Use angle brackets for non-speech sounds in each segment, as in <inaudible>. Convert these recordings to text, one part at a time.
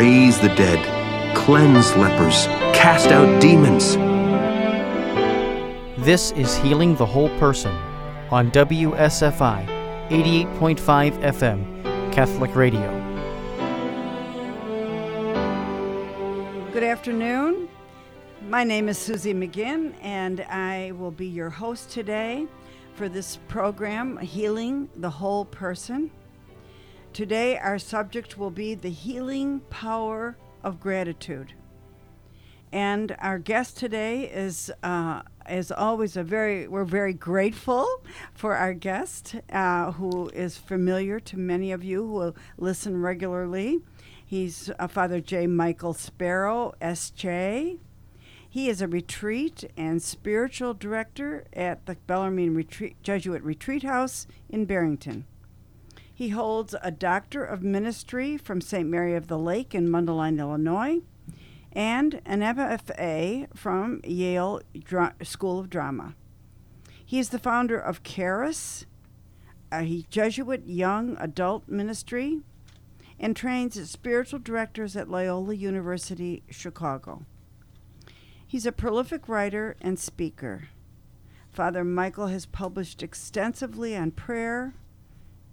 raise the dead, cleanse lepers, cast out demons. This is Healing the Whole Person on WSFI 88.5 FM, Catholic Radio. Good afternoon. My name is Susie McGinn, and I will be your host today for this program, Healing the Whole Person. Today, our subject will be the healing power of gratitude. And our guest today is, uh, as always, a very we're very grateful for our guest, uh, who is familiar to many of you who listen regularly. He's uh, Father J. Michael Sparrow, S.J. He is a retreat and spiritual director at the Bellarmine retreat, Jesuit Retreat House in Barrington. He holds a Doctor of Ministry from St. Mary of the Lake in Mundelein, Illinois, and an MFA from Yale Dra- School of Drama. He is the founder of Charis, a Jesuit young adult ministry, and trains spiritual directors at Loyola University, Chicago. He's a prolific writer and speaker. Father Michael has published extensively on prayer,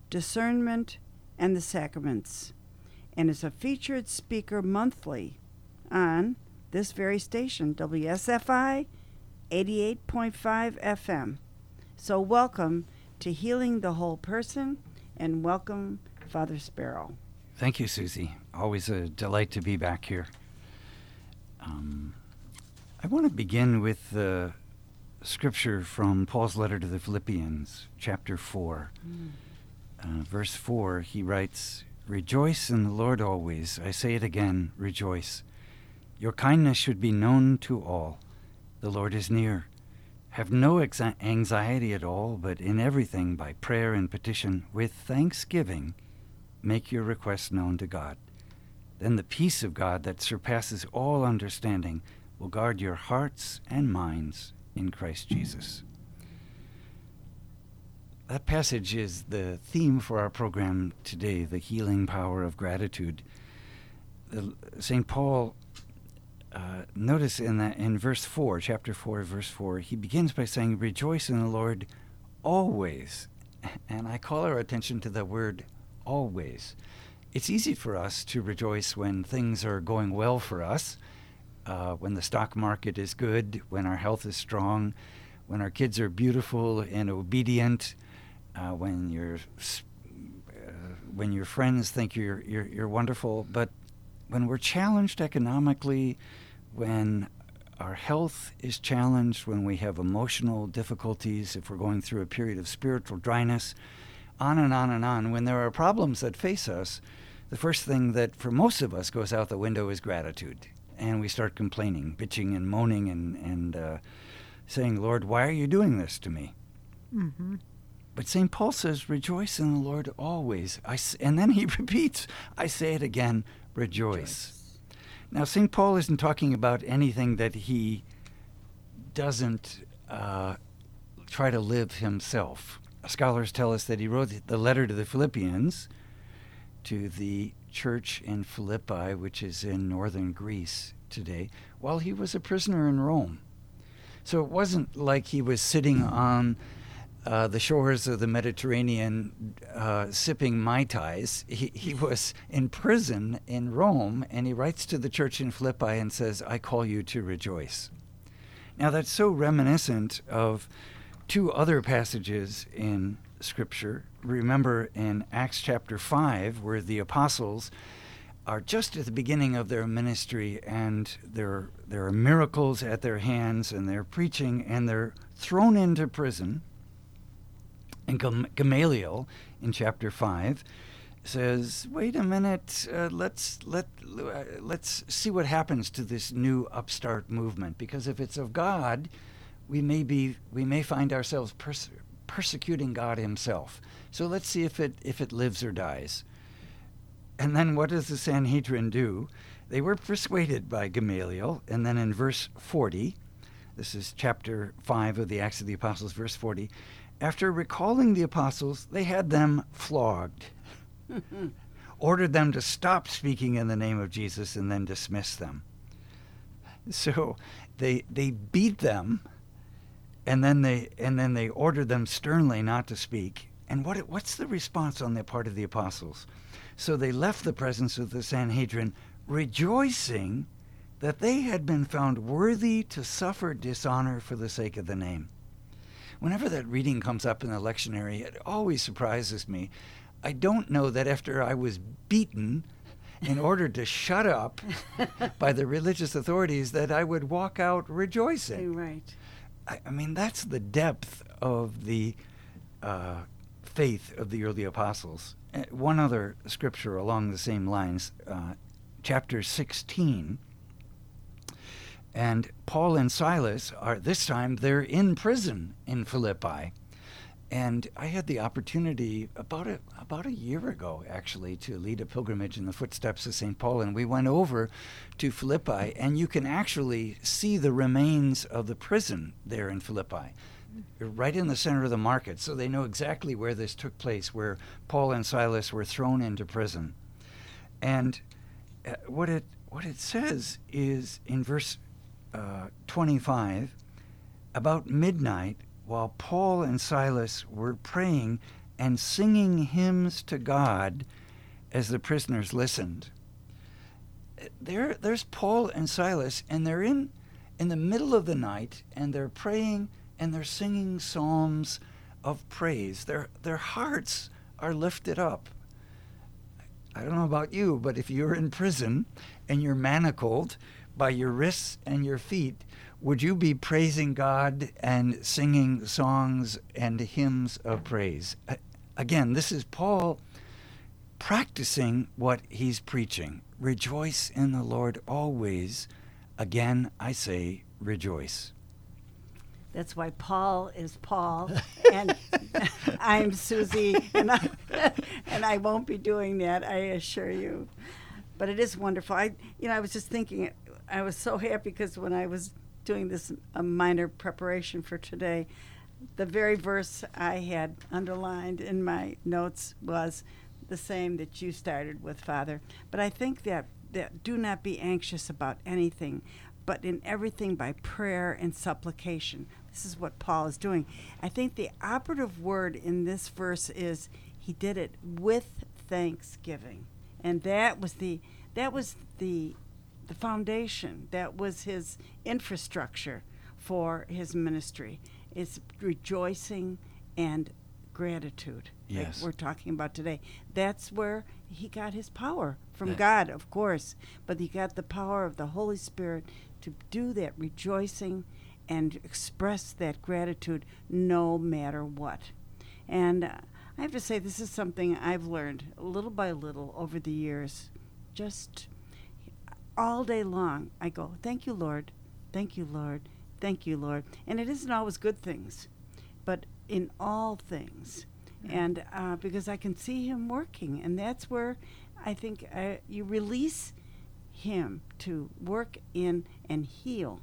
discernment, and the sacraments, and is a featured speaker monthly on this very station, WSFI 88.5 FM. So, welcome to Healing the Whole Person, and welcome, Father Sparrow. Thank you, Susie. Always a delight to be back here. Um, I want to begin with the scripture from Paul's letter to the Philippians, chapter 4. Mm. Uh, verse 4, he writes, Rejoice in the Lord always. I say it again, rejoice. Your kindness should be known to all. The Lord is near. Have no anxiety at all, but in everything, by prayer and petition, with thanksgiving, make your requests known to God. Then the peace of God that surpasses all understanding will guard your hearts and minds in Christ Jesus. That passage is the theme for our program today the healing power of gratitude. St. Paul, uh, notice in, that, in verse 4, chapter 4, verse 4, he begins by saying, Rejoice in the Lord always. <laughs> And I call our attention to the word always. It's easy for us to rejoice when things are going well for us, uh, when the stock market is good, when our health is strong, when our kids are beautiful and obedient uh, when your uh, when your friends think you're, you're you're wonderful, but when we're challenged economically, when our health is challenged, when we have emotional difficulties, if we're going through a period of spiritual dryness, on and on and on, when there are problems that face us, the first thing that for most of us goes out the window is gratitude. And we start complaining, bitching, and moaning, and, and uh, saying, Lord, why are you doing this to me? Mm-hmm. But St. Paul says, Rejoice in the Lord always. I, and then he <laughs> repeats, I say it again, rejoice. rejoice. Now, St. Paul isn't talking about anything that he doesn't uh, try to live himself. Scholars tell us that he wrote the letter to the Philippians, to the church in Philippi, which is in northern Greece today, while he was a prisoner in Rome. So it wasn't like he was sitting on uh, the shores of the Mediterranean uh, sipping Mai Tais. He, he was in prison in Rome, and he writes to the church in Philippi and says, I call you to rejoice. Now, that's so reminiscent of two other passages in Scripture. Remember in Acts chapter 5, where the apostles are just at the beginning of their ministry and there, there are miracles at their hands and they're preaching and they're thrown into prison and Gamaliel in chapter 5 says, "Wait a minute, uh, let's let uh, let's see what happens to this new upstart movement because if it's of God, we may be we may find ourselves pers- persecuting God himself. So let's see if it if it lives or dies." And then what does the Sanhedrin do? They were persuaded by Gamaliel, and then in verse 40, this is chapter 5 of the Acts of the Apostles, verse 40, after recalling the apostles, they had them flogged. <laughs> ordered them to stop speaking in the name of Jesus and then dismissed them. So they they beat them and then they and then they ordered them sternly not to speak. And what what's the response on the part of the apostles? So they left the presence of the Sanhedrin rejoicing that they had been found worthy to suffer dishonor for the sake of the name. Whenever that reading comes up in the lectionary, it always surprises me. I don't know that after I was beaten in <laughs> order to shut up by the religious authorities that I would walk out rejoicing. Right. I, I mean, that's the depth of the uh, faith of the early apostles. Uh, one other scripture along the same lines, uh, chapter 16. And Paul and Silas are, this time, they're in prison in Philippi. And I had the opportunity about a, about a year ago, actually, to lead a pilgrimage in the footsteps of St. Paul. And we went over to Philippi, and you can actually see the remains of the prison there in Philippi, right in the center of the market. So they know exactly where this took place, where Paul and Silas were thrown into prison. And uh, what it, what it says is in verse uh, 25 about midnight, while Paul and Silas were praying and singing hymns to God as the prisoners listened. There, there's Paul and Silas, and they're in, in the middle of the night, and they're praying and they're singing psalms of praise. Their, their hearts are lifted up. I don't know about you, but if you're in prison and you're manacled by your wrists and your feet, would you be praising God and singing songs and hymns of praise? Again, this is Paul practicing what he's preaching. Rejoice in the Lord always. Again, I say, rejoice. That's why Paul is Paul, <laughs> and <laughs> I'm Susie, and I, <laughs> and I won't be doing that. I assure you. But it is wonderful. I, you know, I was just thinking. I was so <laughs> happy because when I was doing this minor preparation for today, the very verse I had underlined in my notes was the same that you started with, Father. But I think that that do not be anxious about anything, but in everything by prayer and supplication. This is what Paul is doing. I think the operative word in this verse is he did it with thanksgiving. And that was the that was the the foundation. That was his infrastructure for his ministry. is rejoicing and gratitude. Yes. Like we're talking about today. That's where he got his power from That- God, of course, but he got the power of the Holy Spirit to do that rejoicing and express that gratitude no matter what. And uh, I have to say, this is something I've learned little by little over the years. Just all day long, I go, Thank you, Lord. Thank you, Lord. Thank you, Lord. And it isn't always good things, but in all things. And uh, because I can see Him working, and that's where I think uh, you release Him to work in and heal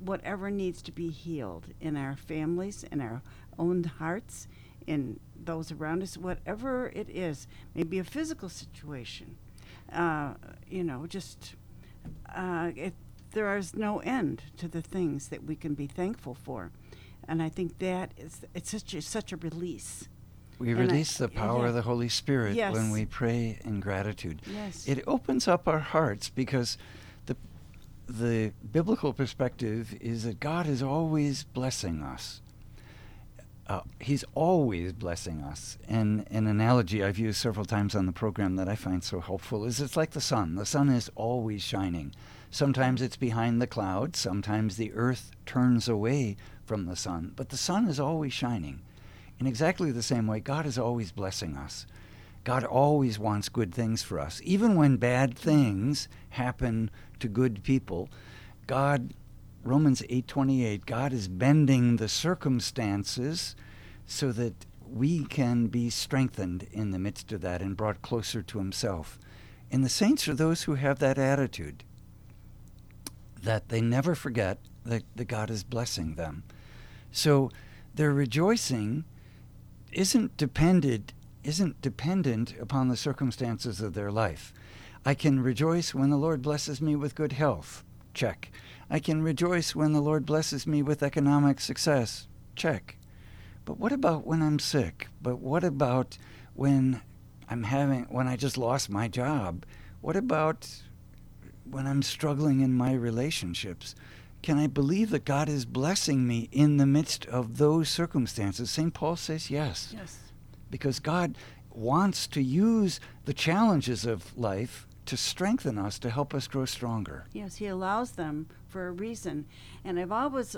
whatever needs to be healed in our families, in our own hearts, in those around us, whatever it is. Maybe a physical situation. Uh, you know, just uh, it, there is no end to the things that we can be thankful for, and I think that is it's such a, such a release. We And I- release the power yeah. of the Holy Spirit Yes. when we pray in gratitude. Yes. It opens up our hearts because the the biblical perspective is that God is always blessing us. Uh, he's always blessing us. And an analogy I've used several times on the program that I find so helpful is it's like the sun. The sun is always shining. Sometimes it's behind the clouds, sometimes the earth turns away from the sun, but the sun is always shining. In exactly the same way, God is always blessing us. God always wants good things for us. Even when bad things happen to good people, God Romans 8:28 God is bending the circumstances so that we can be strengthened in the midst of that and brought closer to himself. And the saints are those who have that attitude that they never forget that, that God is blessing them. So their rejoicing isn't dependent isn't dependent upon the circumstances of their life. I can rejoice when the Lord blesses me with good health. Check. I can rejoice when the Lord blesses me with economic success. Check. But what about when I'm sick? But what about when I'm having when I just lost my job? What about when I'm struggling in my relationships? Can I believe that God is blessing me in the midst of those circumstances? St. Paul says yes. Yes. Because God wants to use the challenges of life to strengthen us, to help us grow stronger. Yes, he allows them for a reason. And I've always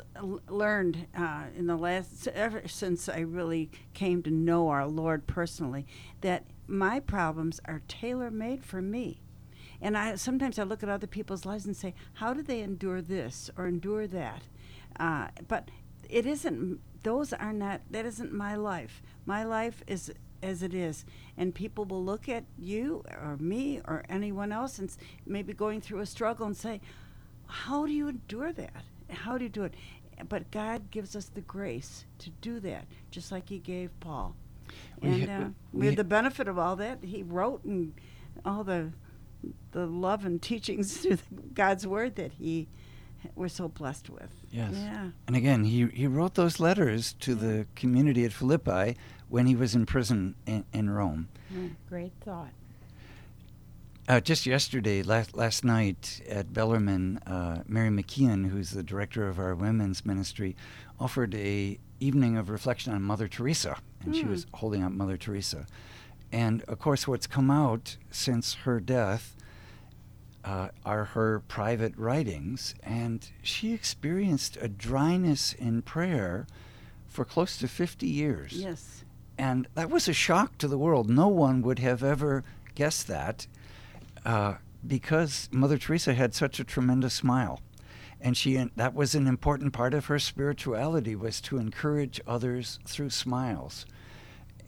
learned uh, in the last, ever since I really came to know our Lord personally, that my problems are tailor made for me. And I sometimes I look at other people's lives and say, how do they endure this or endure that? Uh, but it isn't; those are not. That isn't my life. My life is as it is, and people will look at you or me or anyone else and maybe going through a struggle and say, how do you endure that? How do you do it? But God gives us the grace to do that, just like He gave Paul. We And ha- uh, we we had the benefit of all that. He wrote and all the the love and <laughs> teachings through God's Word that He we're so blessed with. Yes. Yeah. And again, he, he wrote those letters to the community at Philippi when he was in prison in, in Rome. Great thought. Uh, just yesterday, last, last night at Bellarmine, uh, Mary McKeon, who's the director of our women's ministry, offered a evening of reflection on Mother Teresa, and she was holding up Mother Teresa. And of course, what's come out since her death uh, are her private writings, and she experienced a dryness in prayer for close to 50 years. Yes. And that was a shock to the world. No one would have ever guessed that uh, because Mother Teresa had such a tremendous smile. And she that was an important part of her spirituality was to encourage others through smiles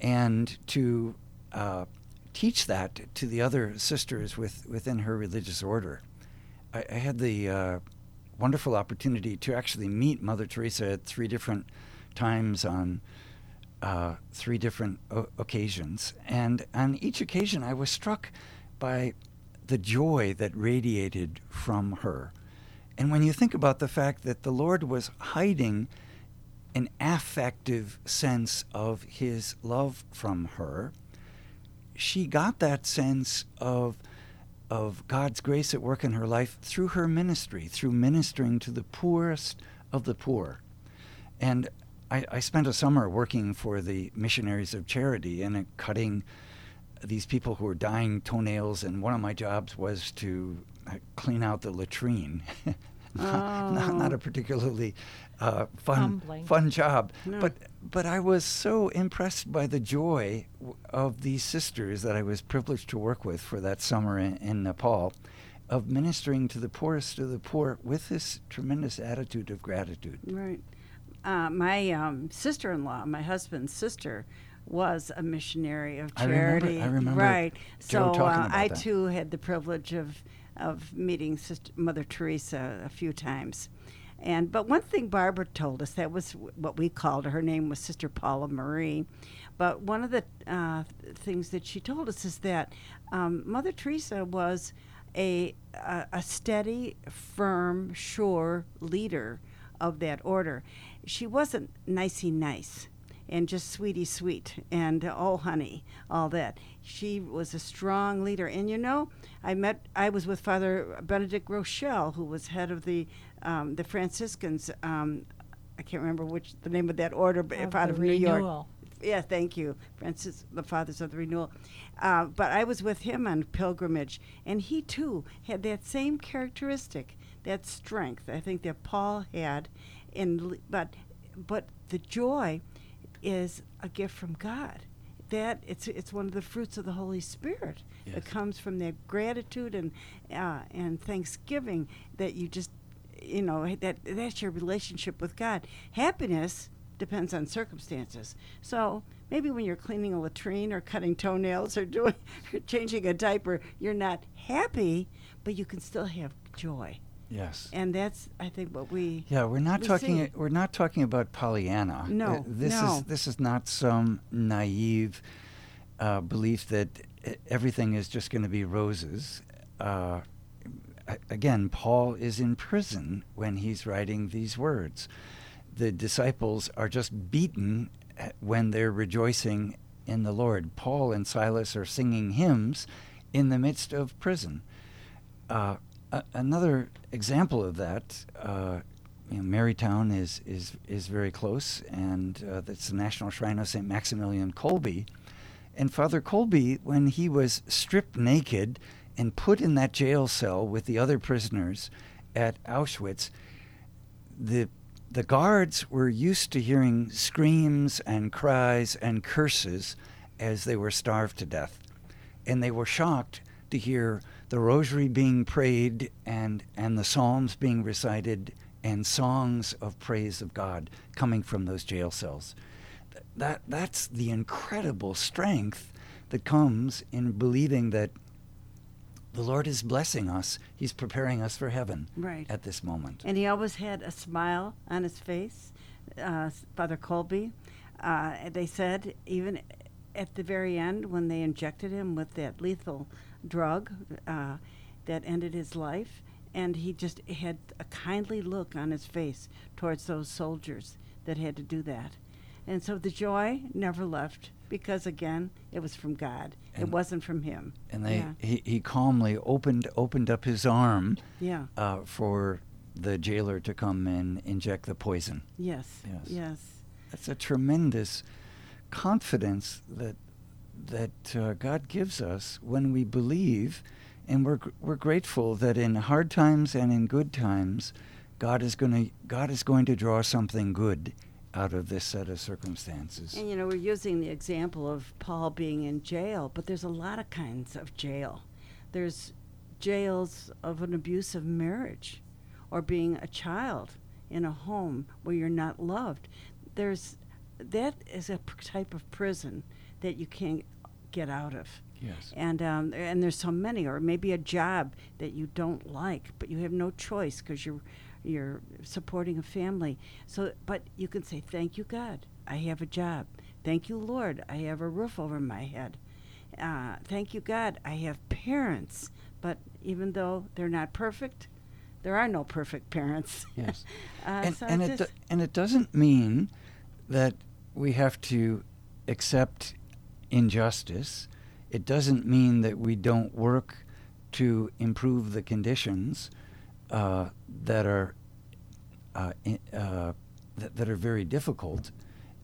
and to uh, teach that to the other sisters with, within her religious order. I, I had the uh, wonderful opportunity to actually meet Mother Teresa at three different times on uh, three different o- occasions. And on each occasion, I was struck by the joy that radiated from her. And when you think about the fact that the Lord was hiding an affective sense of his love from her, she got that sense of of God's grace at work in her life through her ministry, through ministering to the poorest of the poor. And I, I spent a summer working for the Missionaries of Charity and uh, cutting these people who were dying toenails, and one of my jobs was to uh, clean out the latrine. <laughs> not, not, not a particularly uh, fun Humbling. fun job, No. but but I was so impressed by the joy w- of these sisters that I was privileged to work with for that summer in, in Nepal, of ministering to the poorest of the poor with this tremendous attitude of gratitude. Right. Uh, my um, sister-in-law, my husband's sister, was a missionary of charity. I remember-. I remember Right. Joe So uh, I that. too had the privilege of of meeting Sister Mother Teresa a few times. And but one thing Barbara told us that was what we called her. Her name was Sister Paula Marie. But one of the uh, things that she told us is that um, Mother Teresa was a, a a steady, firm, sure leader of that order. She wasn't nicey nice and just sweetie sweet and oh honey, all that. She was a strong leader. And you know, I met I was with Father Benedict Groeschel, who was head of the um, the Franciscans. Um, I can't remember which the name of that order, but Of out of New York. renewal. Yeah, thank you, Francis, the Fathers of the Renewal. Uh, but I was with him on pilgrimage, and he too had that same characteristic, that strength. I think that Paul had, but but the joy is a gift from God. That it's it's one of the fruits of the Holy Spirit Yes. that comes from that gratitude and uh, and thanksgiving that you just you know that that's your relationship with God. Happiness depends on circumstances. So maybe when you're cleaning a latrine or cutting toenails or doing <laughs> or changing a diaper, you're not happy, but you can still have joy. Yes. And that's I think what we Yeah, we're not we talking. see. We're not talking about Pollyanna. No, Uh, this no. is this is not some naive uh, belief that everything is just going to be roses. Uh, again, Paul is in prison when he's writing these words. The disciples are just beaten uh, when they're rejoicing in the Lord. Paul and Silas are singing hymns in the midst of prison. Uh, another example of that, uh, you know, Marytown is, is, is very close, and uh, that's the National Shrine of St. Maximilian Kolbe. And Father Kolbe, when he was stripped naked and put in that jail cell with the other prisoners at Auschwitz, the the guards were used to hearing screams and cries and curses as they were starved to death. And they were shocked to hear the rosary being prayed and, and the psalms being recited and songs of praise of God coming from those jail cells. That, that's the incredible strength that comes in believing that the Lord is blessing us. He's preparing us for heaven Right. at this moment. And he always had a smile on his face, uh, Father Kolbe. Uh, they said even at the very end when they injected him with that lethal drug uh, that ended his life, and he just had a kindly look on his face towards those soldiers that had to do that. And so the joy never left because again, it was from God. it wasn't from him. and they yeah. he, he calmly opened opened up his arm yeah. uh, for the jailer to come and inject the poison. Yes. Yes. Yes. That's a tremendous confidence that that uh, God gives us when we believe, and we're we're grateful that in hard times and in good times, God is going to God is going to draw something good out of this set of circumstances. And you know, we're using the example of Paul being in jail, but there's a lot of kinds of jail. There's jails of an abusive marriage or being a child in a home where you're not loved. There's that is a p- type of prison that you can't get out of. Yes. And um, and there's so many, or maybe a job that you don't like, but you have no choice because you're you're supporting a family. So, but you can say, "Thank you, God, I have a job. Thank you, Lord, I have a roof over my head. Uh, thank you, God, I have parents." But even though they're not perfect, there are no perfect parents. Yes. <laughs> uh, and, so and it do- and it doesn't mean that we have to accept injustice. It doesn't mean that we don't work to improve the conditions uh, that are uh, uh, that, that are very difficult.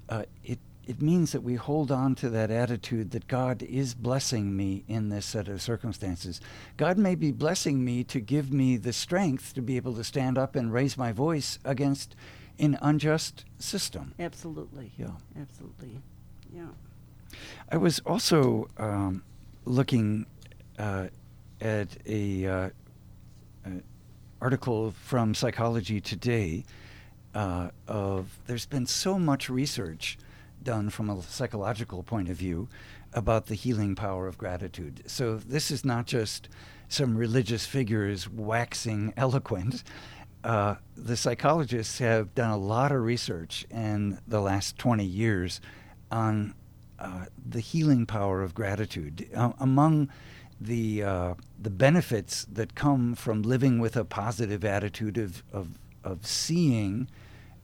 Uh, it it means that we hold on to that attitude that God is blessing me in this set of circumstances. God may be blessing me to give me the strength to be able to stand up and raise my voice against an unjust system. absolutely. Yeah. Absolutely. Yeah. I was also um, looking uh, at a, uh, uh, article from Psychology Today uh, of there's been so much research done from a psychological point of view about the healing power of gratitude. So this is not just some religious figures waxing <laughs> eloquent. Uh, the psychologists have done a lot of research in the last 20 years on uh, the healing power of gratitude. Uh, among the uh, the benefits that come from living with a positive attitude of of, of seeing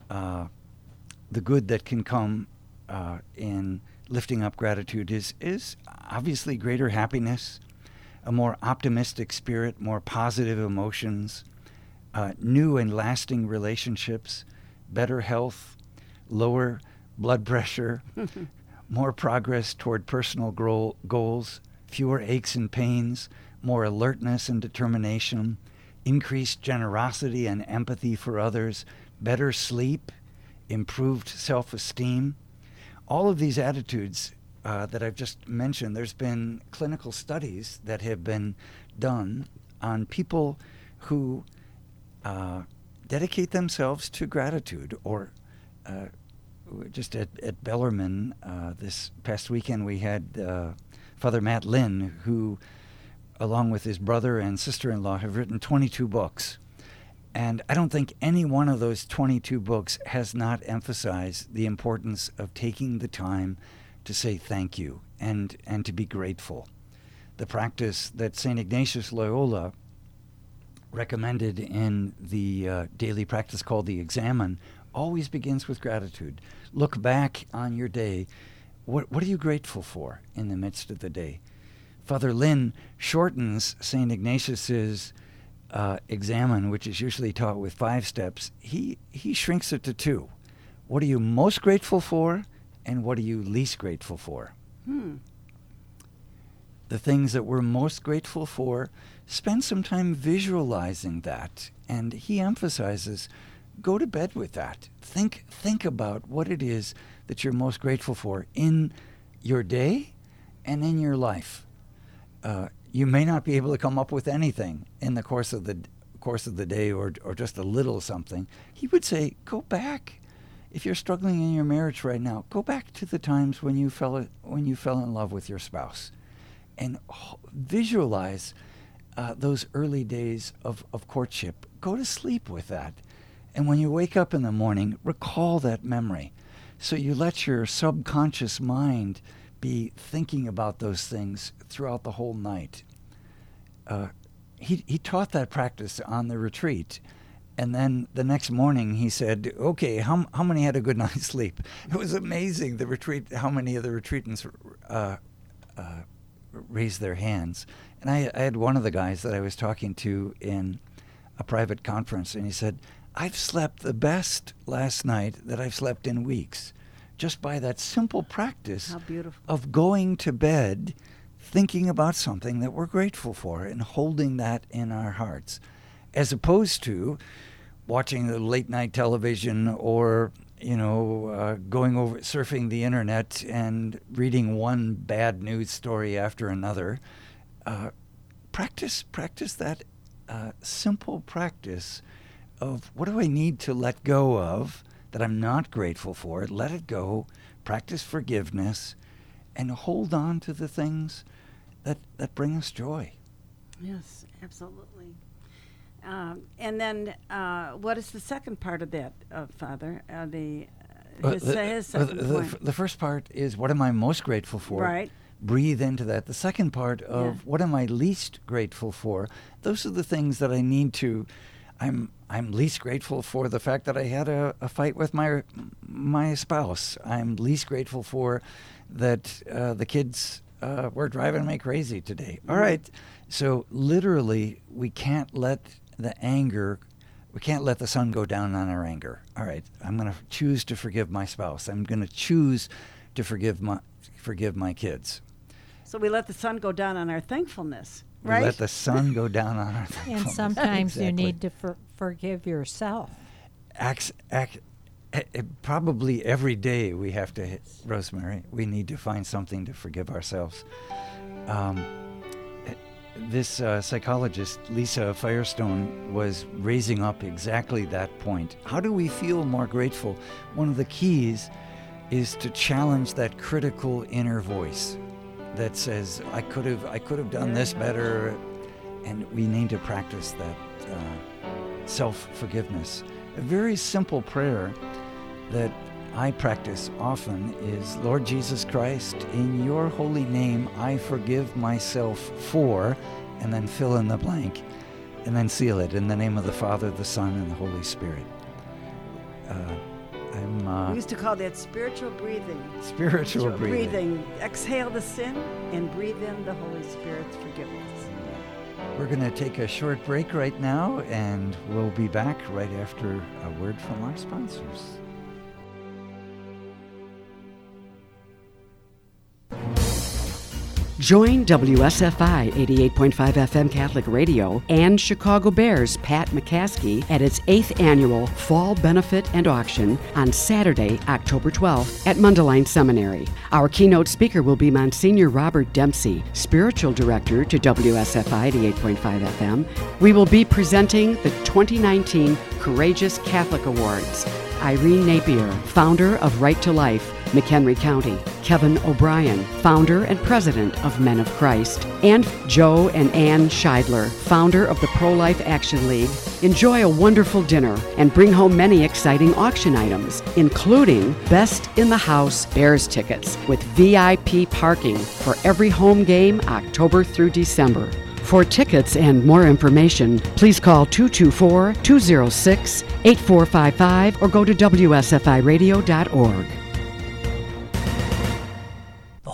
uh, the good that can come uh, in lifting up gratitude is is obviously greater happiness, a more optimistic spirit, more positive emotions, new and lasting relationships, better health, lower blood pressure, <laughs> more progress toward personal goals, fewer aches and pains, more alertness and determination, increased generosity and empathy for others, better sleep, improved self esteem. All of these attitudes uh, that I've just mentioned, there's been clinical studies that have been done on people who uh, dedicate themselves to gratitude or uh, just at, at Bellarmine uh, this past weekend, we had uh, Father Matt Linn, who, along with his brother and sister in law, have written 22 books. And I don't think any one of those 22 books has not emphasized the importance of taking the time to say thank you and and to be grateful. The practice that St. Ignatius Loyola recommended in the uh, daily practice called the Examen always begins with gratitude. Look back on your day. What, what are you grateful for in the midst of the day? Father Linn shortens St. Ignatius's uh, Examen, which is usually taught with five steps. He, he shrinks it to two. What are you most grateful for, and what are you least grateful for? Hmm. The things that we're most grateful for, spend some time visualizing that. And he emphasizes go to bed with that. Think think about what it is that you're most grateful for in your day and in your life. Uh, you may not be able to come up with anything in the course of the course of the day or or just a little something. He would say, go back. If you're struggling in your marriage right now, go back to the times when you fell when you fell in love with your spouse, and visualize uh, those early days of, of courtship. Go to sleep with that and when you wake up in the morning, recall that memory. So you let your subconscious mind be thinking about those things throughout the whole night. Uh, he, he taught that practice on the retreat. And then the next morning he said, Okay, how, how many had a good <laughs> night's sleep? It was amazing, the retreat, how many of the retreatants uh, uh, raised their hands. And I, I had one of the guys that I was talking to in a private conference, and he said, I've slept the best last night that I've slept in weeks just by that simple practice of going to bed thinking about something that we're grateful for and holding that in our hearts as opposed to watching the late night television or you know uh, going over surfing the internet and reading one bad news story after another. Uh, practice practice that uh, simple practice of what do I need to let go of that I'm not grateful for? Let it go, practice forgiveness, and hold on to the things that, that bring us joy. Yes, absolutely. Um, and then, uh, what is the second part of that, uh, Father? Uh, the, uh, his, the, his second the, f- the, first part is what am I most grateful for? Right. Breathe into that. The second part of yeah. what am I least grateful for? Those are the things that I need to I'm I'm least grateful for the fact that I had a, a fight with my my spouse. I'm least grateful for that uh, the kids uh, were driving me crazy today. All right, so literally, we can't let the anger. We can't let the sun go down on our anger. All right, I'm going to choose to forgive my spouse. I'm going to choose to forgive my forgive my kids. So we let the sun go down on our thankfulness. Right? let the sun go down on our <laughs> And sometimes exactly. you need to for, forgive yourself. Acts, act, eh, eh, probably every day we have to, hit, Rosemary, we need to find something to forgive ourselves. Um, eh, this uh, psychologist, Lisa Firestone, was raising up exactly that point. How do we feel more grateful? One of the keys is to challenge that critical inner voice that says I could have I could have done this better, and we need to practice that uh, self forgiveness. A very simple prayer that I practice often is Lord Jesus Christ, in your holy name I forgive myself for, and then fill in the blank, and then seal it in the name of the Father, the Son, and the Holy Spirit. Uh, I'm. Uh, we used to call that spiritual breathing. Spiritual, spiritual breathing. breathing. Exhale the sin and breathe in the Holy Spirit's forgiveness. We're going to take a short break right now, and we'll be back right after a word from our sponsors. Join WSFI 88.5 FM Catholic Radio and Chicago Bears Pat McCaskey at its eighth annual Fall Benefit and Auction on Saturday, October 12th at Mundelein Seminary. Our keynote speaker will be Monsignor Robert Dempsey, Spiritual Director to WSFI 88.5 FM. We will be presenting the 2019 Courageous Catholic Awards. Irene Napier, founder of Right to Life, McHenry County, Kevin O'Brien, founder and president of Men of Christ, and Joe and Ann Scheidler, founder of the Pro Life Action League. Enjoy a wonderful dinner and bring home many exciting auction items, including Best in the House Bears tickets with VIP parking for every home game October through December. For tickets and more information, please call 224 206 8455 or go to WSFIRadio.org.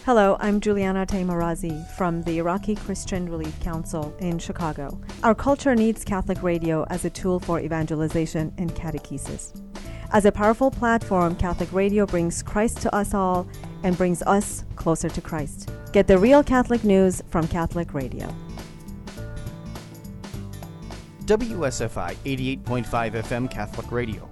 Hello, I'm Juliana Taimoorazy from the Iraqi Christian Relief Council in Chicago. Our culture needs Catholic radio as a tool for evangelization and catechesis. As a powerful platform, Catholic radio brings Christ to us all and brings us closer to Christ. Get the real Catholic news from Catholic Radio. WSFI 88.5 FM Catholic Radio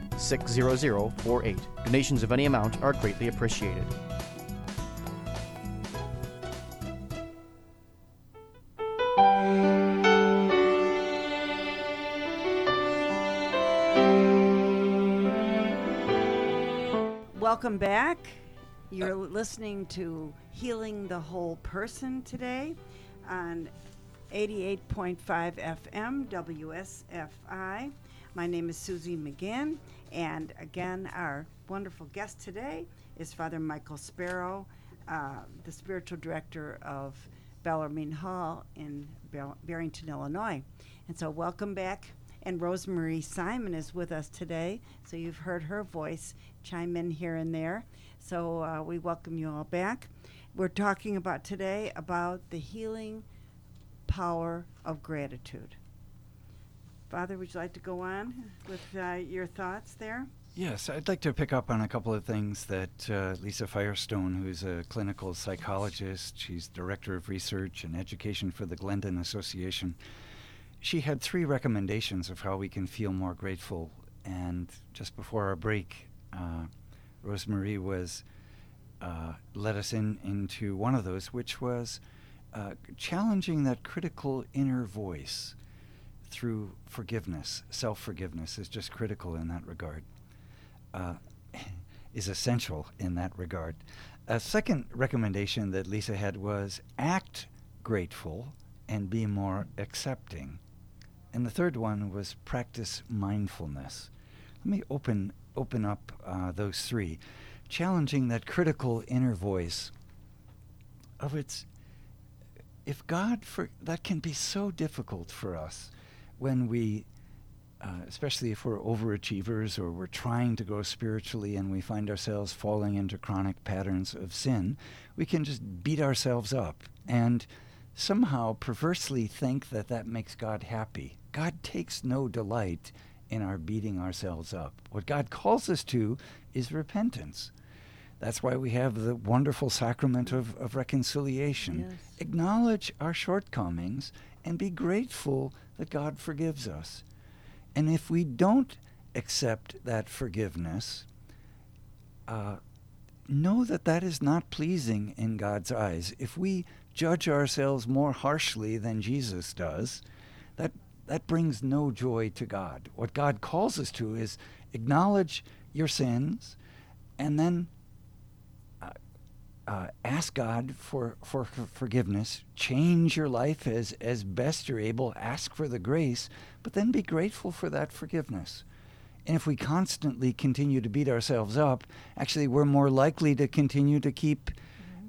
60048. Donations of any amount are greatly appreciated. Welcome back. You're listening to Healing the Whole Person today on 88.5 FM WSFI. My name is Susie McGinn, and again, our wonderful guest today is Father Michael Sparrow, uh, the spiritual director of Bellarmine Hall in Bar- Barrington, Illinois. And so, welcome back. And Rosemary Simon is with us today, so you've heard her voice chime in here and there. So uh, we welcome you all back. We're talking about today about the healing power of gratitude. Father, would you like to go on with uh, your thoughts there? Yes, I'd like to pick up on a couple of things that uh, Lisa Firestone, who's a clinical psychologist, she's director of research and education for the Glendon Association. She had three recommendations of how we can feel more grateful. And just before our break, uh, was uh, led us in into one of those, which was uh, challenging that critical inner voice through forgiveness. Self forgiveness is just critical in that regard, uh, <laughs> is essential in that regard. A second recommendation that Lisa had was act grateful and be more accepting. And the third one was practice mindfulness. Let me open open up uh, those three, challenging that critical inner voice of its. If God, for that can be so difficult for us when we, uh, especially if we're overachievers or we're trying to grow spiritually and we find ourselves falling into chronic patterns of sin, we can just beat ourselves up and somehow perversely think that that makes God happy. God takes no delight in our beating ourselves up. What God calls us to is repentance. That's why we have the wonderful sacrament of, of reconciliation. Yes. Acknowledge our shortcomings and be grateful that God forgives us. And if we don't accept that forgiveness, uh, know that that is not pleasing in God's eyes. If we judge ourselves more harshly than Jesus does, that that brings no joy to God. What God calls us to is acknowledge your sins and then uh, ask God for, for, for forgiveness, change your life as, as best you're able, ask for the grace, but then be grateful for that forgiveness. And if we constantly continue to beat ourselves up, actually, we're more likely to continue to keep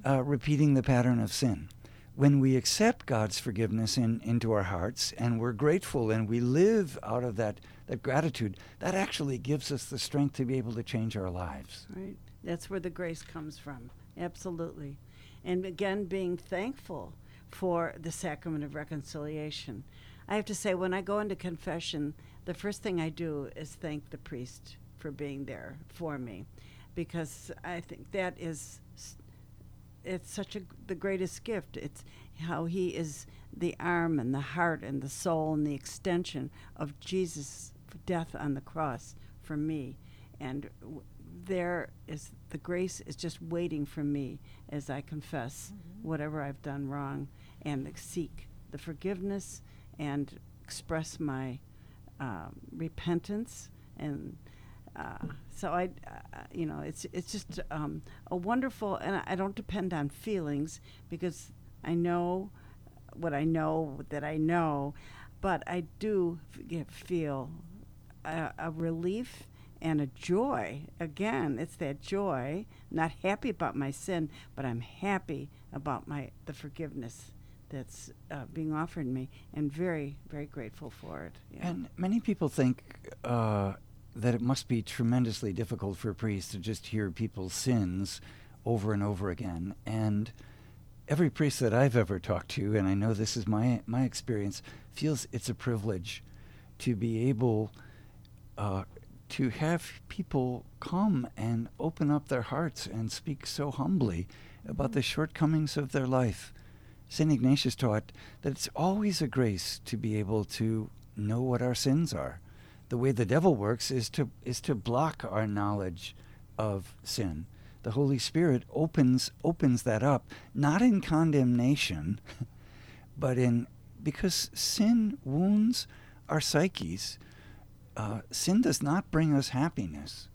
uh, repeating the pattern of sin. When we accept God's forgiveness in, into our hearts and we're grateful and we live out of that, that gratitude, that actually gives us the strength to be able to change our lives. Right. That's where the grace comes from. Absolutely. And again, being thankful for the sacrament of reconciliation. I have to say, when I go into confession, the first thing I do is thank the priest for being there for me, because I think that is it's such a the greatest gift. It's how he is the arm and the heart and the soul and the extension of Jesus' death on the cross for me, and there is the grace is just waiting for me as I confess mm-hmm. whatever I've done wrong and seek the forgiveness and express my um, repentance and uh, so I, uh, you know, it's it's just um, a wonderful, and I, don't depend on feelings because I know what I know that I know, but I do f- feel a, a relief and a joy. Again, it's that joy. Not happy about my sin, but I'm happy about my the forgiveness that's uh, being offered me, and very, very grateful for it. Yeah. And many people think uh, that it must be tremendously difficult for a priest to just hear people's sins over and over again. And every priest that I've ever talked to, and I know this is my my experience, feels it's a privilege to be able uh, to have people come and open up their hearts and speak so humbly about the shortcomings of their life. St. Ignatius taught that it's always a grace to be able to know what our sins are. The way the devil works is to, is to block our knowledge of sin. The Holy Spirit opens, opens that up, not in condemnation, <laughs> but in because sin wounds our psyches. Uh, sin does not bring us happiness.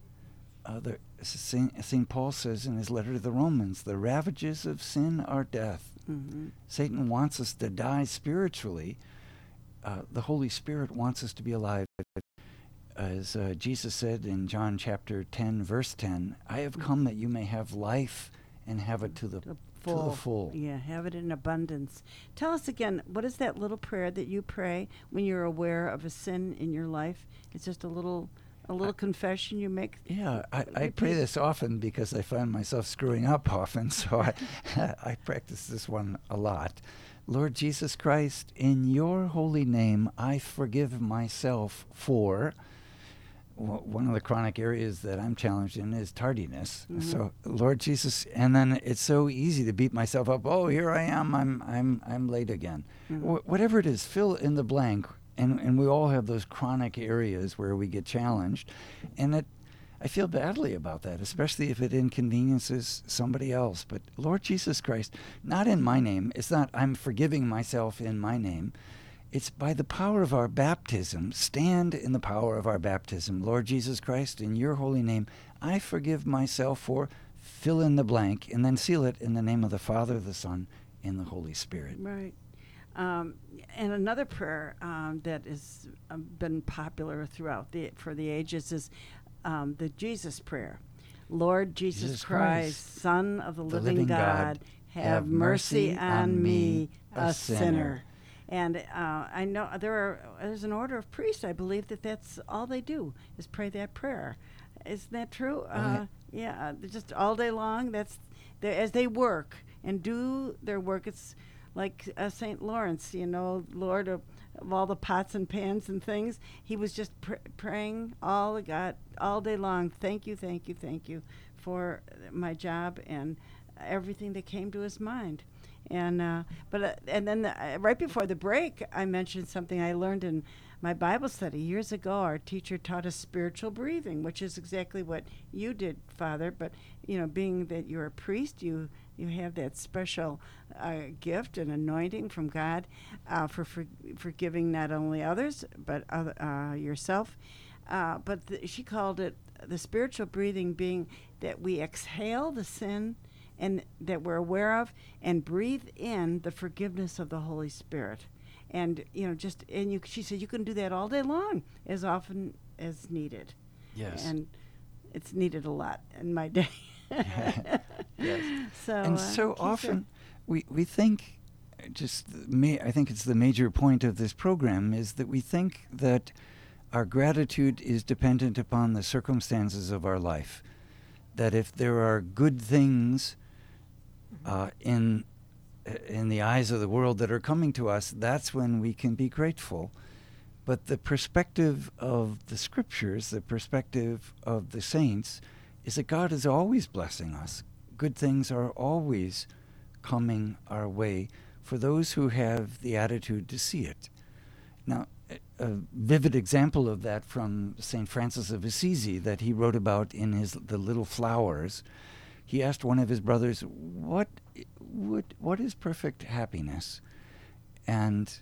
Uh, the, St. Paul says in his letter to the Romans, the ravages of sin are death. Mm-hmm. Satan wants us to die spiritually. Uh, the Holy Spirit wants us to be alive. As uh, Jesus said in John chapter 10, verse 10, I have come that you may have life and have it to the, the full. To the full. Yeah, have it in abundance. Tell us again, what is that little prayer that you pray when you're aware of a sin in your life? It's just a little a little I, confession you make? Yeah, I, I, pray this often because I find myself screwing up <laughs> often, so I, <laughs> I practice this one a lot. Lord Jesus Christ, in your holy name, I forgive myself for. One of the chronic areas that I'm challenged in is tardiness. Mm-hmm. So, Lord Jesus, and then it's so easy to beat myself up. Oh, here I am. I'm I'm I'm late again. Mm-hmm. Wh- whatever it is, fill in the blank and and we all have those chronic areas where we get challenged, and it. I feel badly about that, especially if it inconveniences somebody else. But Lord Jesus Christ, not in my name. It's not I'm forgiving myself in my name. It's by the power of our baptism. Stand in the power of our baptism. Lord Jesus Christ, in your holy name, I forgive myself for fill in the blank and then seal it in the name of the Father, the Son, and the Holy Spirit. Right. Um, and another prayer um, that has um, been popular throughout the for the ages is um, the Jesus prayer. Lord Jesus, Jesus Christ, Christ, Son of the, the living, living, God, have, have mercy, mercy on me, a sinner. sinner. And uh, I know there are there's an order of priests. I believe that that's all they do is pray that prayer. Isn't that true? Uh, yeah, just all day long. That's as they work and do their work. It's like uh, St. Lawrence, you know, Lord of, of, all the pots and pans and things. He was just pr- praying all God all day long. Thank you, thank you, thank you for my job and everything that came to his mind. And uh, but uh, and then the, uh, right before the break, I mentioned something I learned in my Bible study years ago, our teacher taught us spiritual breathing, which is exactly what you did, Father. But you know, being that you're a priest, you you have that special uh, gift and anointing from God uh, for, for forgiving not only others but other, uh, yourself. But she called it the spiritual breathing, being that we exhale the sin and that we're aware of and breathe in the forgiveness of the Holy Spirit. And you know just and you she said you can do that all day long as often as needed. Yes. And it's needed a lot in my day. <laughs> Yes. <laughs> So and uh, so keep often we we think just the ma- I think it's the major point of this program is that we think that our gratitude is dependent upon the circumstances of our life. That if there are good things uh, in in the eyes of the world that are coming to us, that's when we can be grateful. But the perspective of the scriptures, the perspective of the saints, is that God is always blessing us. Good things are always coming our way for those who have the attitude to see it. Now, a vivid example of that from St. Francis of Assisi that he wrote about in his The Little Flowers. He asked one of his brothers, "What would what is perfect happiness?" And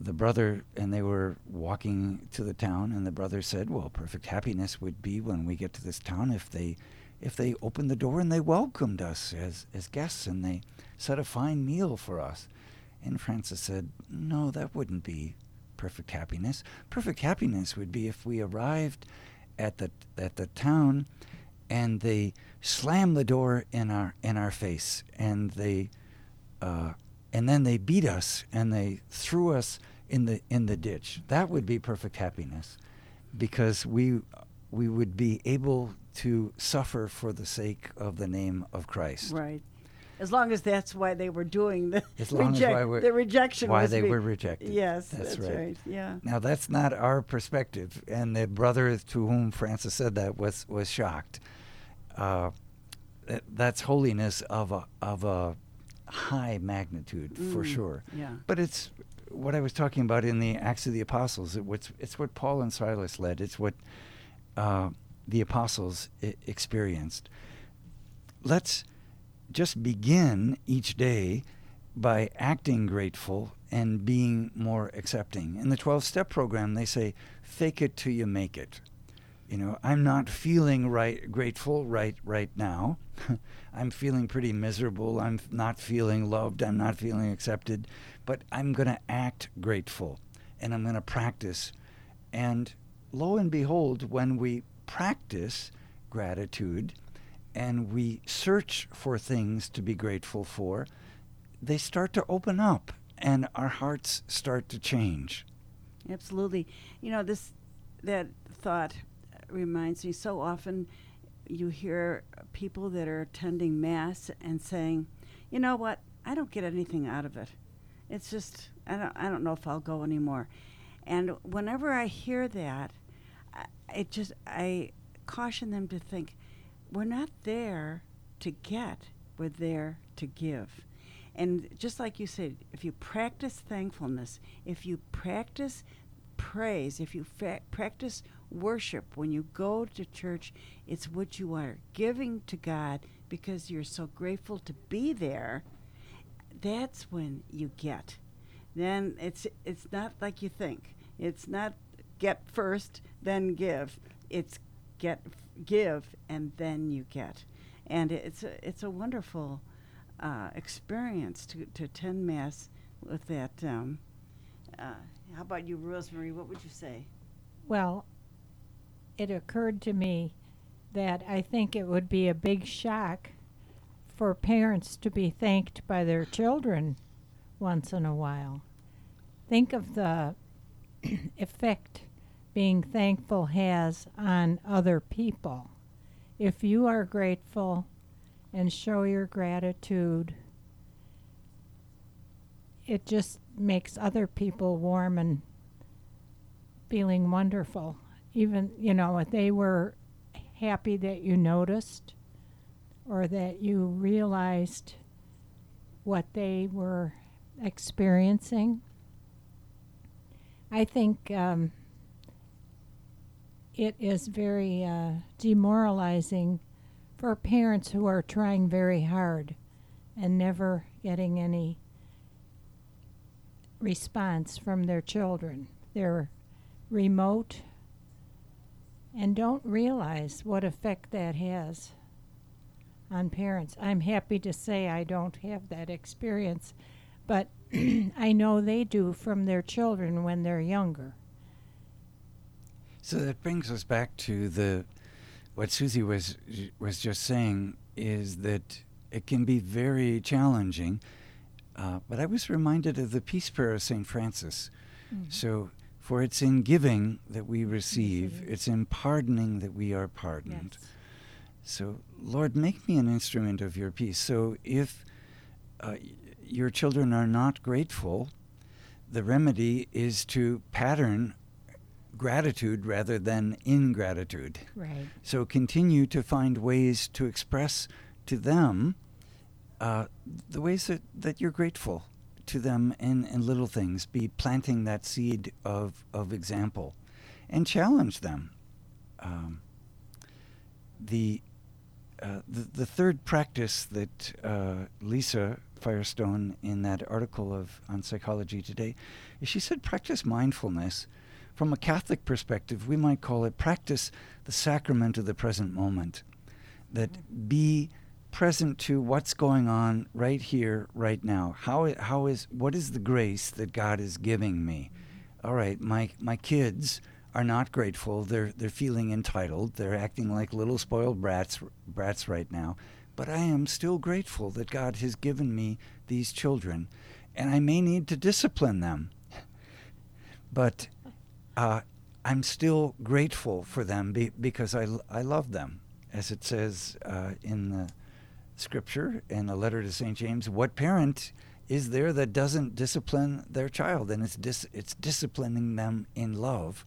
the brother and they were walking to the town and the brother said, "Well, perfect happiness would be when we get to this town if they if they opened the door and they welcomed us as as guests and they set a fine meal for us." And Francis said, "No, that wouldn't be perfect happiness. Perfect happiness would be if we arrived at the at the town and they slammed the door in our in our face and they uh, and then they beat us and they threw us in the in the ditch. That would be perfect happiness because we we would be able to suffer for the sake of the name of Christ. Right. As long as that's why they were doing the As long reject, as why we're, the rejection why they be- were rejected. Yes, that's, that's, right. Yeah. Now that's not our perspective, and the brother to whom Francis said that was was shocked. Uh, that, that's holiness of a of a high magnitude for Mm, sure. yeah. But it's what I was talking about in the Acts of the Apostles. It, what's, it's what Paul and Silas led. It's what uh, the apostles I- experienced. Let's just begin each day by acting grateful and being more accepting. In the 12 step program, they say, fake it till you make it. You know, I'm not feeling right grateful right right now. <laughs> I'm feeling pretty miserable. I'm not feeling loved. I'm not feeling accepted, but I'm going to act grateful and I'm going to practice. And lo and behold, when we practice gratitude and we search for things to be grateful for, they start to open up and our hearts start to change. Absolutely. You know, this that thought reminds me so often you hear people that are attending mass and saying, "You know what? I don't get anything out of it. It's just I don't I don't know if I'll go anymore." And whenever I hear that, I, it just I caution them to think, we're not there to get, we're there to give. And just like you said, if you practice thankfulness, if you practice praise, if you fa- practice worship when you go to church, it's what you are giving to God because you're so grateful to be there. That's when you get. Then it's it's not like you think. It's not get first, then give. It's get give and then you get. And it's a, it's a wonderful uh, experience to, to attend mass with that. Um, uh, how about you, Rosemary? What would you say? Well, it occurred to me that I think it would be a big shock for parents to be thanked by their children once in a while. Think of the <coughs> effect being thankful has on other people. If you are grateful and show your gratitude, it just makes other people warm and feeling wonderful. Even, you know, if they were happy that you noticed or that you realized what they were experiencing. I think um, it is very uh, demoralizing for parents who are trying very hard and never getting any response from their children. They're remote and don't realize what effect that has on parents. I'm happy to say I don't have that experience, but <clears throat> I know they do from their children when they're younger. So that brings us back to the what Susie was was just saying is that it can be very challenging. Uh, but I was reminded of the peace prayer of Saint Francis. Mm-hmm. So for it's in giving that we receive, it's in pardoning that we are pardoned. Yes. So Lord, make me an instrument of your peace. So if uh, your children are not grateful, the remedy is to pattern gratitude rather than ingratitude. Right. So continue to find ways to express to them uh, the ways that, that you're grateful to them in, in little things. Be planting that seed of, of example and challenge them. Um, the, uh, the, the third practice that uh, Lisa Firestone in that article of on Psychology Today is she said practice mindfulness from a Catholic perspective, we might call it practice the sacrament of the present moment. That be present to what's going on right here, right now. How, how is, what is the grace that God is giving me? All right, my, my kids are not grateful. They're, they're feeling entitled. They're acting like little spoiled brats, brats right now. But I am still grateful that God has given me these children. And I may need to discipline them. <laughs> but uh, I'm still grateful for them be, because I, I love them. As it says uh, in the scripture and a letter to St. James, what parent is there that doesn't discipline their child? And it's, dis- it's disciplining them in love.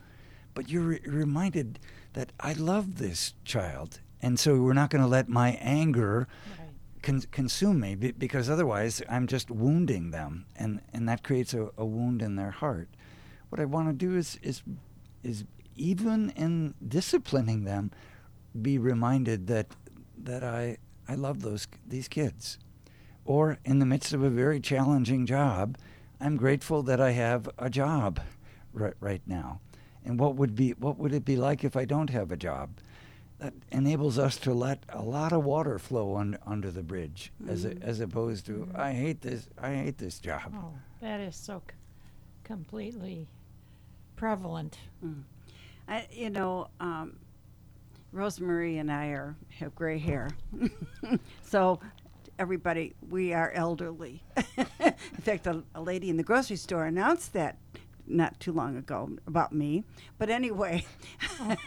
But you're re- reminded that I love this child. And so we're not going to let my anger right. con- consume me be- because otherwise I'm just wounding them. And, and that creates a, a wound in their heart what I want to do is is is even in disciplining them, be reminded that that I I love those these kids, or in the midst of a very challenging job, I'm grateful that I have a job right right now. And what would be what would it be like if I don't have a job? That enables us to let a lot of water flow un, under the bridge, mm-hmm. as a, as opposed to mm-hmm. I hate this I hate this job. Oh, that is so c- completely prevalent. Mm. I, you know, um, Rosemary and I are have gray hair, <laughs> so everybody we are elderly. <laughs> in fact, a, a, lady in the grocery store announced that not too long ago about me. But anyway, <laughs>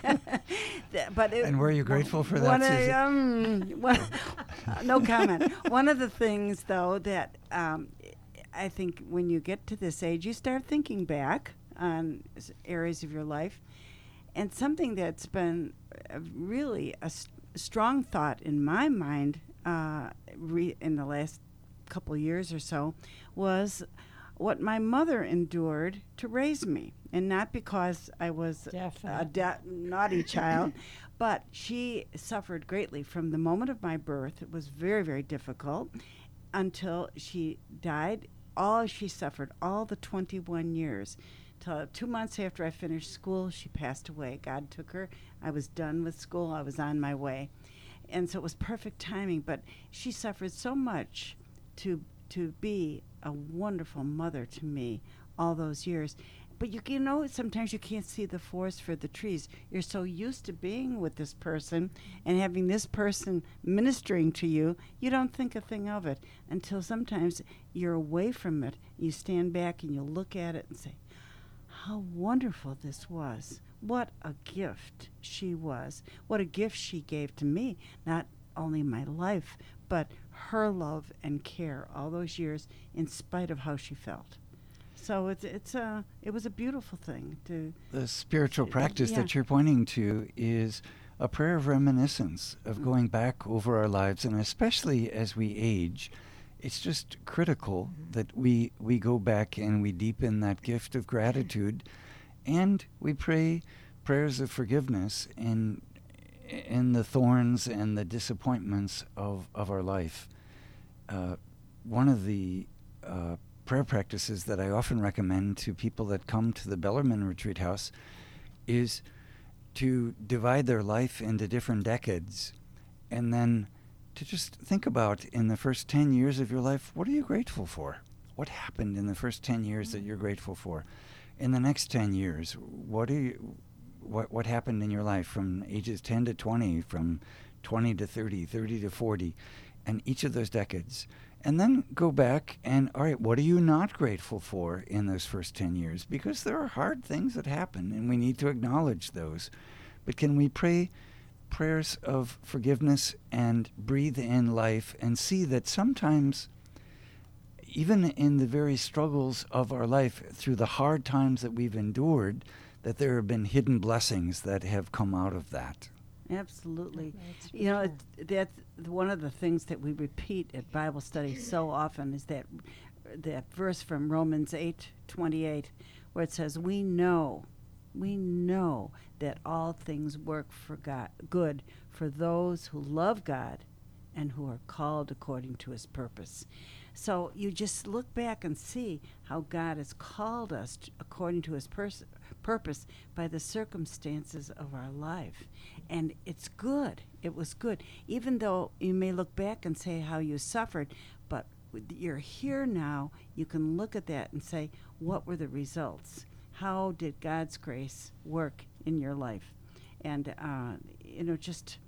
but it, and were you grateful for that? Of, um, one, no comment. one of the things, though, that um, I think when you get to this age, you start thinking back on areas of your life. And something that's been really a st- strong thought in my mind uh, re- in the last couple years or so was what my mother endured to raise me. And not because I was Definitely. a de- naughty child, <laughs> but she suffered greatly from the moment of my birth. It was very, very difficult until she died. All she suffered, all the 21 years till two months after I finished school, she passed away. God took her. I was done with school. I was on my way, and so it was perfect timing. But she suffered so much to to be a wonderful mother to me all those years. But you, you know, sometimes you can't see the forest for the trees. You're so used to being with this person and having this person ministering to you, you don't think a thing of it until sometimes you're away from it. You stand back and you look at it and say, how wonderful this was. What a gift she was. What a gift she gave to me, not only my life, but her love and care all those years in spite of how she felt. So it's it's a it was a beautiful thing to the spiritual practice yeah. that you're pointing to is a prayer of reminiscence of mm-hmm. going back over our lives and especially as we age it's just critical that we we go back and we deepen that gift of gratitude and we pray prayers of forgiveness in in the thorns and the disappointments of, of our life. Uh, one of the uh, prayer practices that I often recommend to people that come to the Bellarmine Retreat House is to divide their life into different decades and then to just think about in the first 10 years of your life what are you grateful for? What happened in the first 10 years that mm. you're grateful for? In the next 10 years, what are you what what happened in your life from ages 10 to 20, from 20 to 30, 30 to 40, and each of those decades. And then go back and, all right, what are you not grateful for in those first 10 years? Because there are hard things that happen and we need to acknowledge those. But can we pray prayers of forgiveness and breathe in life and see that sometimes, even in the very struggles of our life, through the hard times that we've endured, that there have been hidden blessings that have come out of that. Absolutely. You know, it, that's one of the things that we repeat at Bible study so often is that that verse from Romans 8:28 where it says we know we know that all things work for God good for those who love God and who are called according to his purpose. So you just look back and see how God has called us to, according to his pers- purpose by the circumstances of our life. And it's good. It was good. Even though you may look back and say how you suffered, but you're here now, you can look at that and say, what were the results? How did God's grace work in your life? And, uh, you know, just.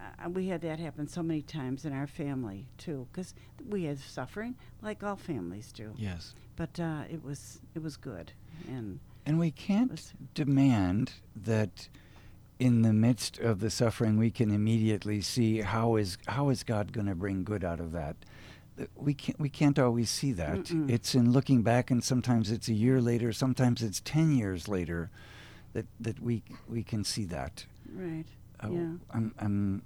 Uh, we had that happen so many times in our family too, because we had suffering, like all families do. Yes. But uh, it was it was good, and and we can't demand that in the midst of the suffering we can immediately see how is how is God going to bring good out of that. We can't we can't always see that. Mm-mm. It's in looking back, and sometimes it's a year later, sometimes it's ten years later, that that we we can see that. right. Uh, yeah. I'm, I'm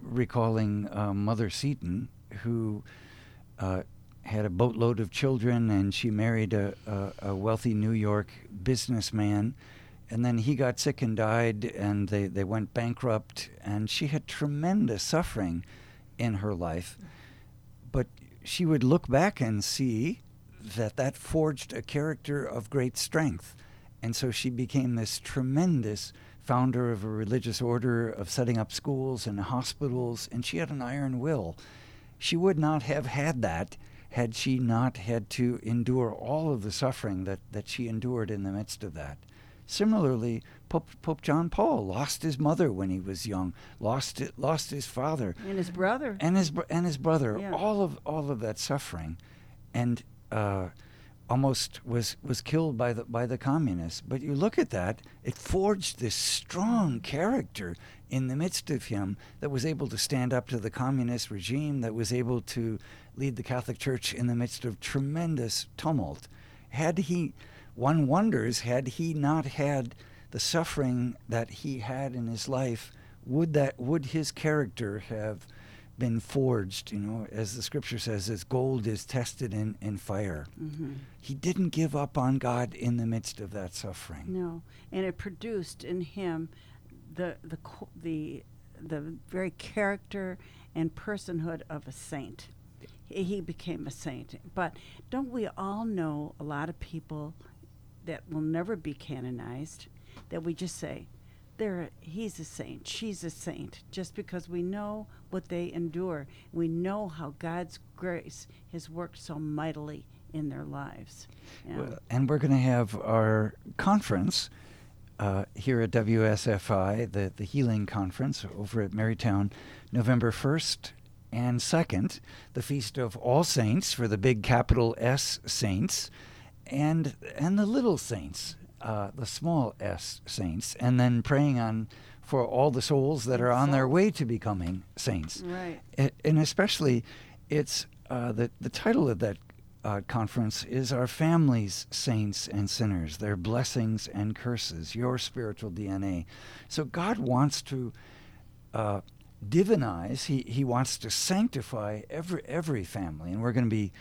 recalling uh, Mother Seton, who uh, had a boatload of children, and she married a, a, a wealthy New York businessman. And then he got sick and died, and they, they went bankrupt. And she had tremendous suffering in her life. But she would look back and see that that forged a character of great strength. And so she became this tremendous founder of a religious order of setting up schools and hospitals, and she had an iron will. She would not have had that had she not had to endure all of the suffering that, that she endured in the midst of that. Similarly, Pope, Pope John Paul lost his mother when he was young, lost it, lost his father, And his brother. and his br- and his brother. Yeah. All of all of that suffering, and uh, almost was was killed by the by the communists. But you look at that; it forged this strong character in the midst of him that was able to stand up to the communist regime, that was able to lead the Catholic Church in the midst of tremendous tumult. Had he, one wonders, had he not had the suffering that he had in his life, would that would his character have been forged, you know, as the scripture says, as gold is tested in, in fire. hmm He didn't give up on God in the midst of that suffering. No, and it produced in him the the the the very character and personhood of a saint. He became a saint. But don't we all know a lot of people that will never be canonized that we just say they're he's a saint, she's a saint, just because we know what they endure. We know how God's grace has worked so mightily in their lives. Yeah. Well, and we're going to have our conference uh, here at WSFI, the, the Healing Conference over at Marytown, November 1st and 2nd, the Feast of All Saints for the big capital S saints, and, and the little saints, uh, the small s saints, and then praying on for all the souls that are on their way to becoming saints. Right. And especially, it's uh, the the title of that uh, conference is "Our Families, Saints and Sinners: Their Blessings and Curses." Your spiritual DNA. So God wants to uh, divinize. He He wants to sanctify every every family, and we're going to be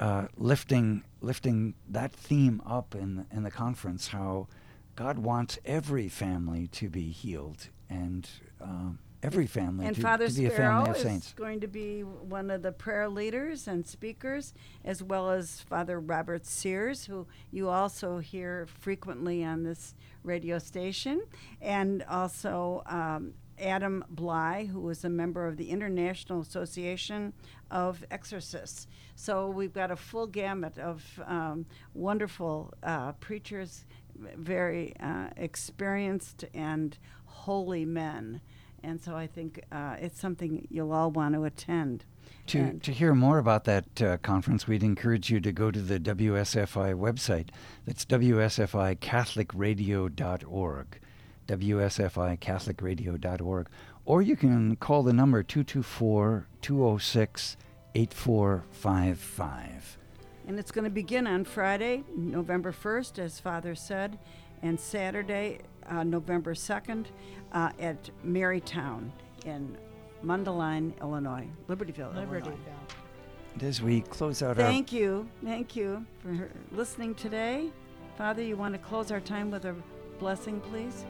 uh, lifting lifting that theme up in the, in the conference. How God wants every family to be healed and um, every family And to, Father to be a family of is saints. going to be one of the prayer leaders and speakers, as well as Father Robert Sears, who you also hear frequently on this radio station, and also um, Adam Blai, who is a member of the International Association of Exorcists. So we've got a full gamut of um, wonderful uh, preachers, very uh, experienced and holy men. And so I think uh, it's something you'll all want to attend. To, And- to hear more about that uh, conference, we'd encourage you to go to the WSFI website. That's WSFICatholicradio.org. WSFICatholicradio.org. Or you can call the number 224 206 8455. And it's going to begin on Friday, November 1st, as Father said, and Saturday, uh, November 2nd, uh, at Marytown in Mundelein, Illinois, Libertyville, Illinois. Libertyville. And as we close out our Thank you. Thank you for listening today. Father, you want to close our time with a blessing, please?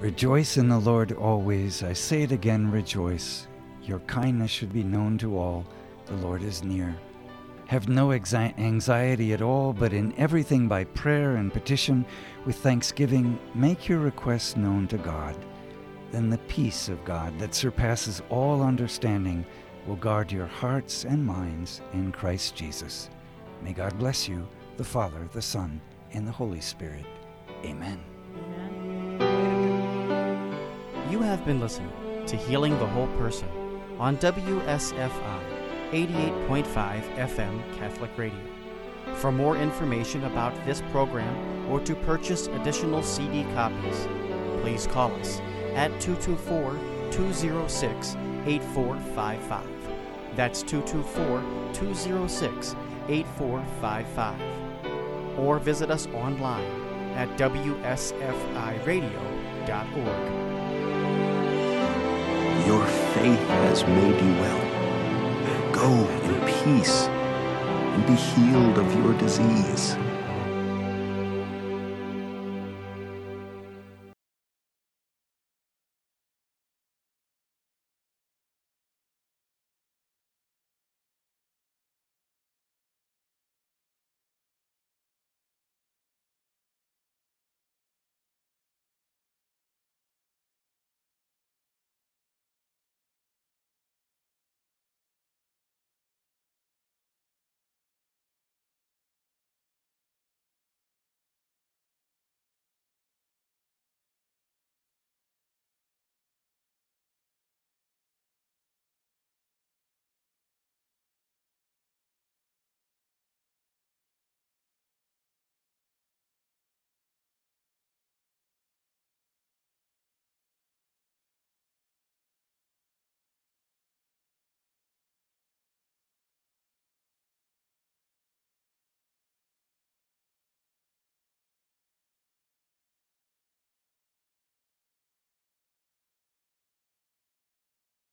Rejoice in the Lord always. I say it again, rejoice. Your kindness should be known to all. The Lord is near. Have no anxiety at all, but in everything by prayer and petition with thanksgiving, make your requests known to God. Then the peace of God that surpasses all understanding will guard your hearts and minds in Christ Jesus. May God bless you, the Father, the Son, and the Holy Spirit. Amen. You have been listening to Healing the Whole Person on WSFI 88.5 FM Catholic Radio. For more information about this program or to purchase additional CD copies, please call us at 224 206 8455. That's 224 206 8455. Or visit us online at WSFIRadio.org. Your faith has made you well. Go in peace and be healed of your disease.